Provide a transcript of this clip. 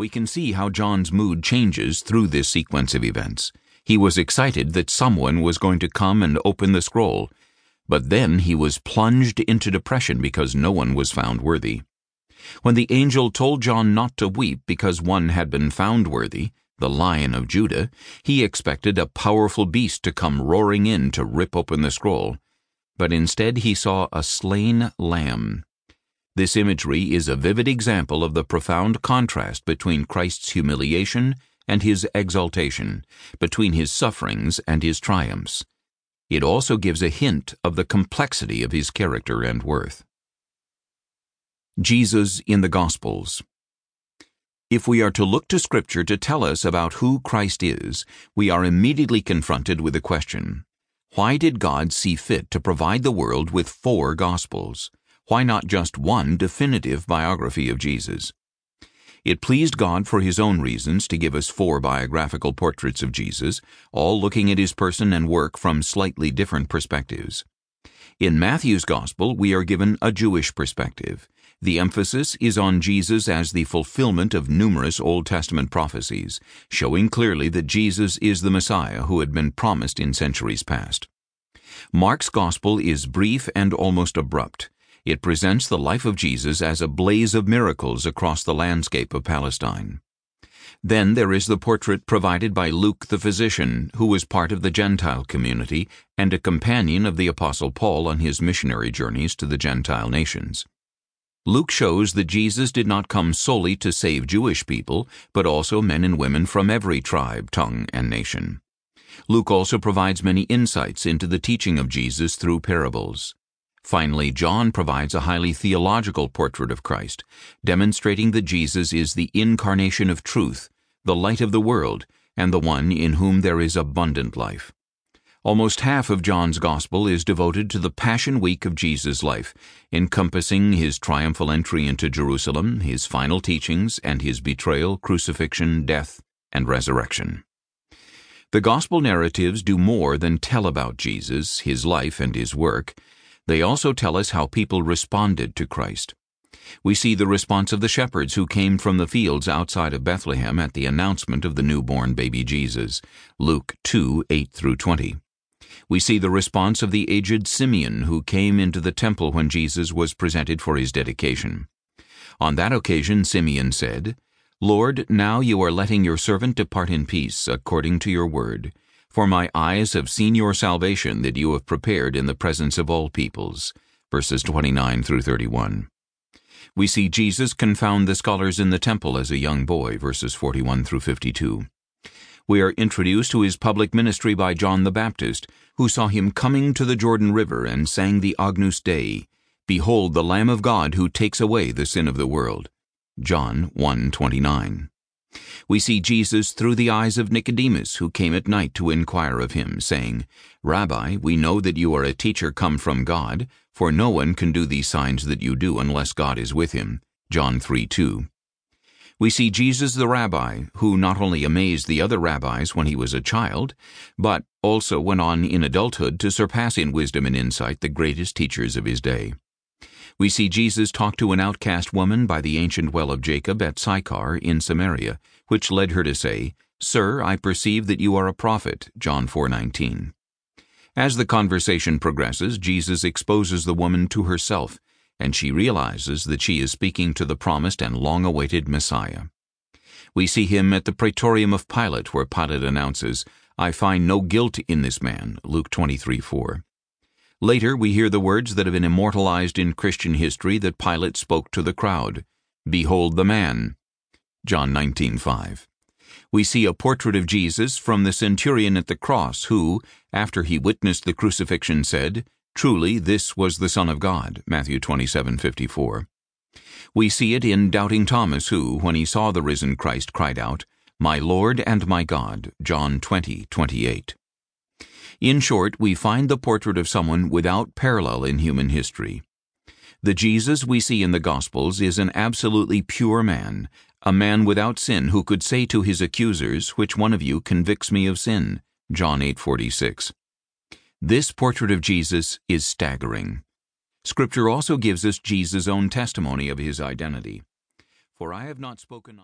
We can see how John's mood changes through this sequence of events. He was excited that someone was going to come and open the scroll, but then he was plunged into depression because no one was found worthy. When the angel told John not to weep because one had been found worthy, the Lion of Judah, he expected a powerful beast to come roaring in to rip open the scroll. But instead he saw a slain lamb. This imagery is a vivid example of the profound contrast between Christ's humiliation and his exaltation, between his sufferings and his triumphs. It also gives a hint of the complexity of his character and worth. Jesus in the Gospels if we are to look to Scripture to tell us about who Christ is, we are immediately confronted with the question Why did God see fit to provide the world with four Gospels? Why not just one definitive biography of Jesus? It pleased God for his own reasons to give us four biographical portraits of Jesus, all looking at his person and work from slightly different perspectives. In Matthew's Gospel, we are given a Jewish perspective. The emphasis is on Jesus as the fulfillment of numerous Old Testament prophecies, showing clearly that Jesus is the Messiah who had been promised in centuries past. Mark's Gospel is brief and almost abrupt. It presents the life of Jesus as a blaze of miracles across the landscape of Palestine. Then there is the portrait provided by Luke the physician, who was part of the Gentile community and a companion of the Apostle Paul on his missionary journeys to the Gentile nations. Luke shows that Jesus did not come solely to save Jewish people, but also men and women from every tribe, tongue, and nation. Luke also provides many insights into the teaching of Jesus through parables. Finally, John provides a highly theological portrait of Christ, demonstrating that Jesus is the incarnation of truth, the light of the world, and the one in whom there is abundant life. Almost half of John's Gospel is devoted to the Passion Week of Jesus' life, encompassing his triumphal entry into Jerusalem, his final teachings, and his betrayal, crucifixion, death, and resurrection. The Gospel narratives do more than tell about Jesus, his life, and his work. They also tell us how people responded to Christ. We see the response of the shepherds who came from the fields outside of Bethlehem at the announcement of the newborn baby Jesus. Luke 2 8 through 20. We see the response of the aged Simeon who came into the temple when Jesus was presented for his dedication. On that occasion Simeon said, Lord, now you are letting your servant depart in peace, according to your word. For my eyes have seen your salvation that you have prepared in the presence of all peoples. Verses 29 through 31. We see Jesus confound the scholars in the temple as a young boy, verses 41 through 52 we are introduced to his public ministry by John the Baptist, who saw him coming to the Jordan River and sang the Agnus Dei, Behold the Lamb of God who takes away the sin of the world. John 1:29. We see Jesus through the eyes of Nicodemus, who came at night to inquire of him, saying, Rabbi, we know that you are a teacher come from God, for no one can do these signs that you do unless God is with him. John 3:2. We see Jesus the rabbi, who not only amazed the other rabbis when he was a child, but also went on in adulthood to surpass in wisdom and insight the greatest teachers of his day. We see Jesus talk to an outcast woman by the ancient well of Jacob at Sychar in Samaria, which led her to say, Sir, I perceive that you are a prophet. John 4:19. As the conversation progresses, Jesus exposes the woman to herself and she realizes that she is speaking to the promised and long-awaited Messiah. We see him at the praetorium of Pilate, where Pilate announces, I find no guilt in this man, Luke 23:4. Later, we hear the words that have been immortalized in Christian history that Pilate spoke to the crowd, Behold the man, John 19:5. We see a portrait of Jesus from the centurion at the cross who, after he witnessed the crucifixion, said, Truly, this was the Son of God. Matthew 27:54. We see it in doubting Thomas, who, when he saw the risen Christ, cried out, My Lord and my God. John 20:28. In short, we find the portrait of someone without parallel in human history. The Jesus we see in the Gospels is an absolutely pure man, a man without sin who could say to his accusers, Which one of you convicts me of sin? John 8:46. This portrait of Jesus is staggering. Scripture also gives us Jesus' own testimony of his identity. For I have not spoken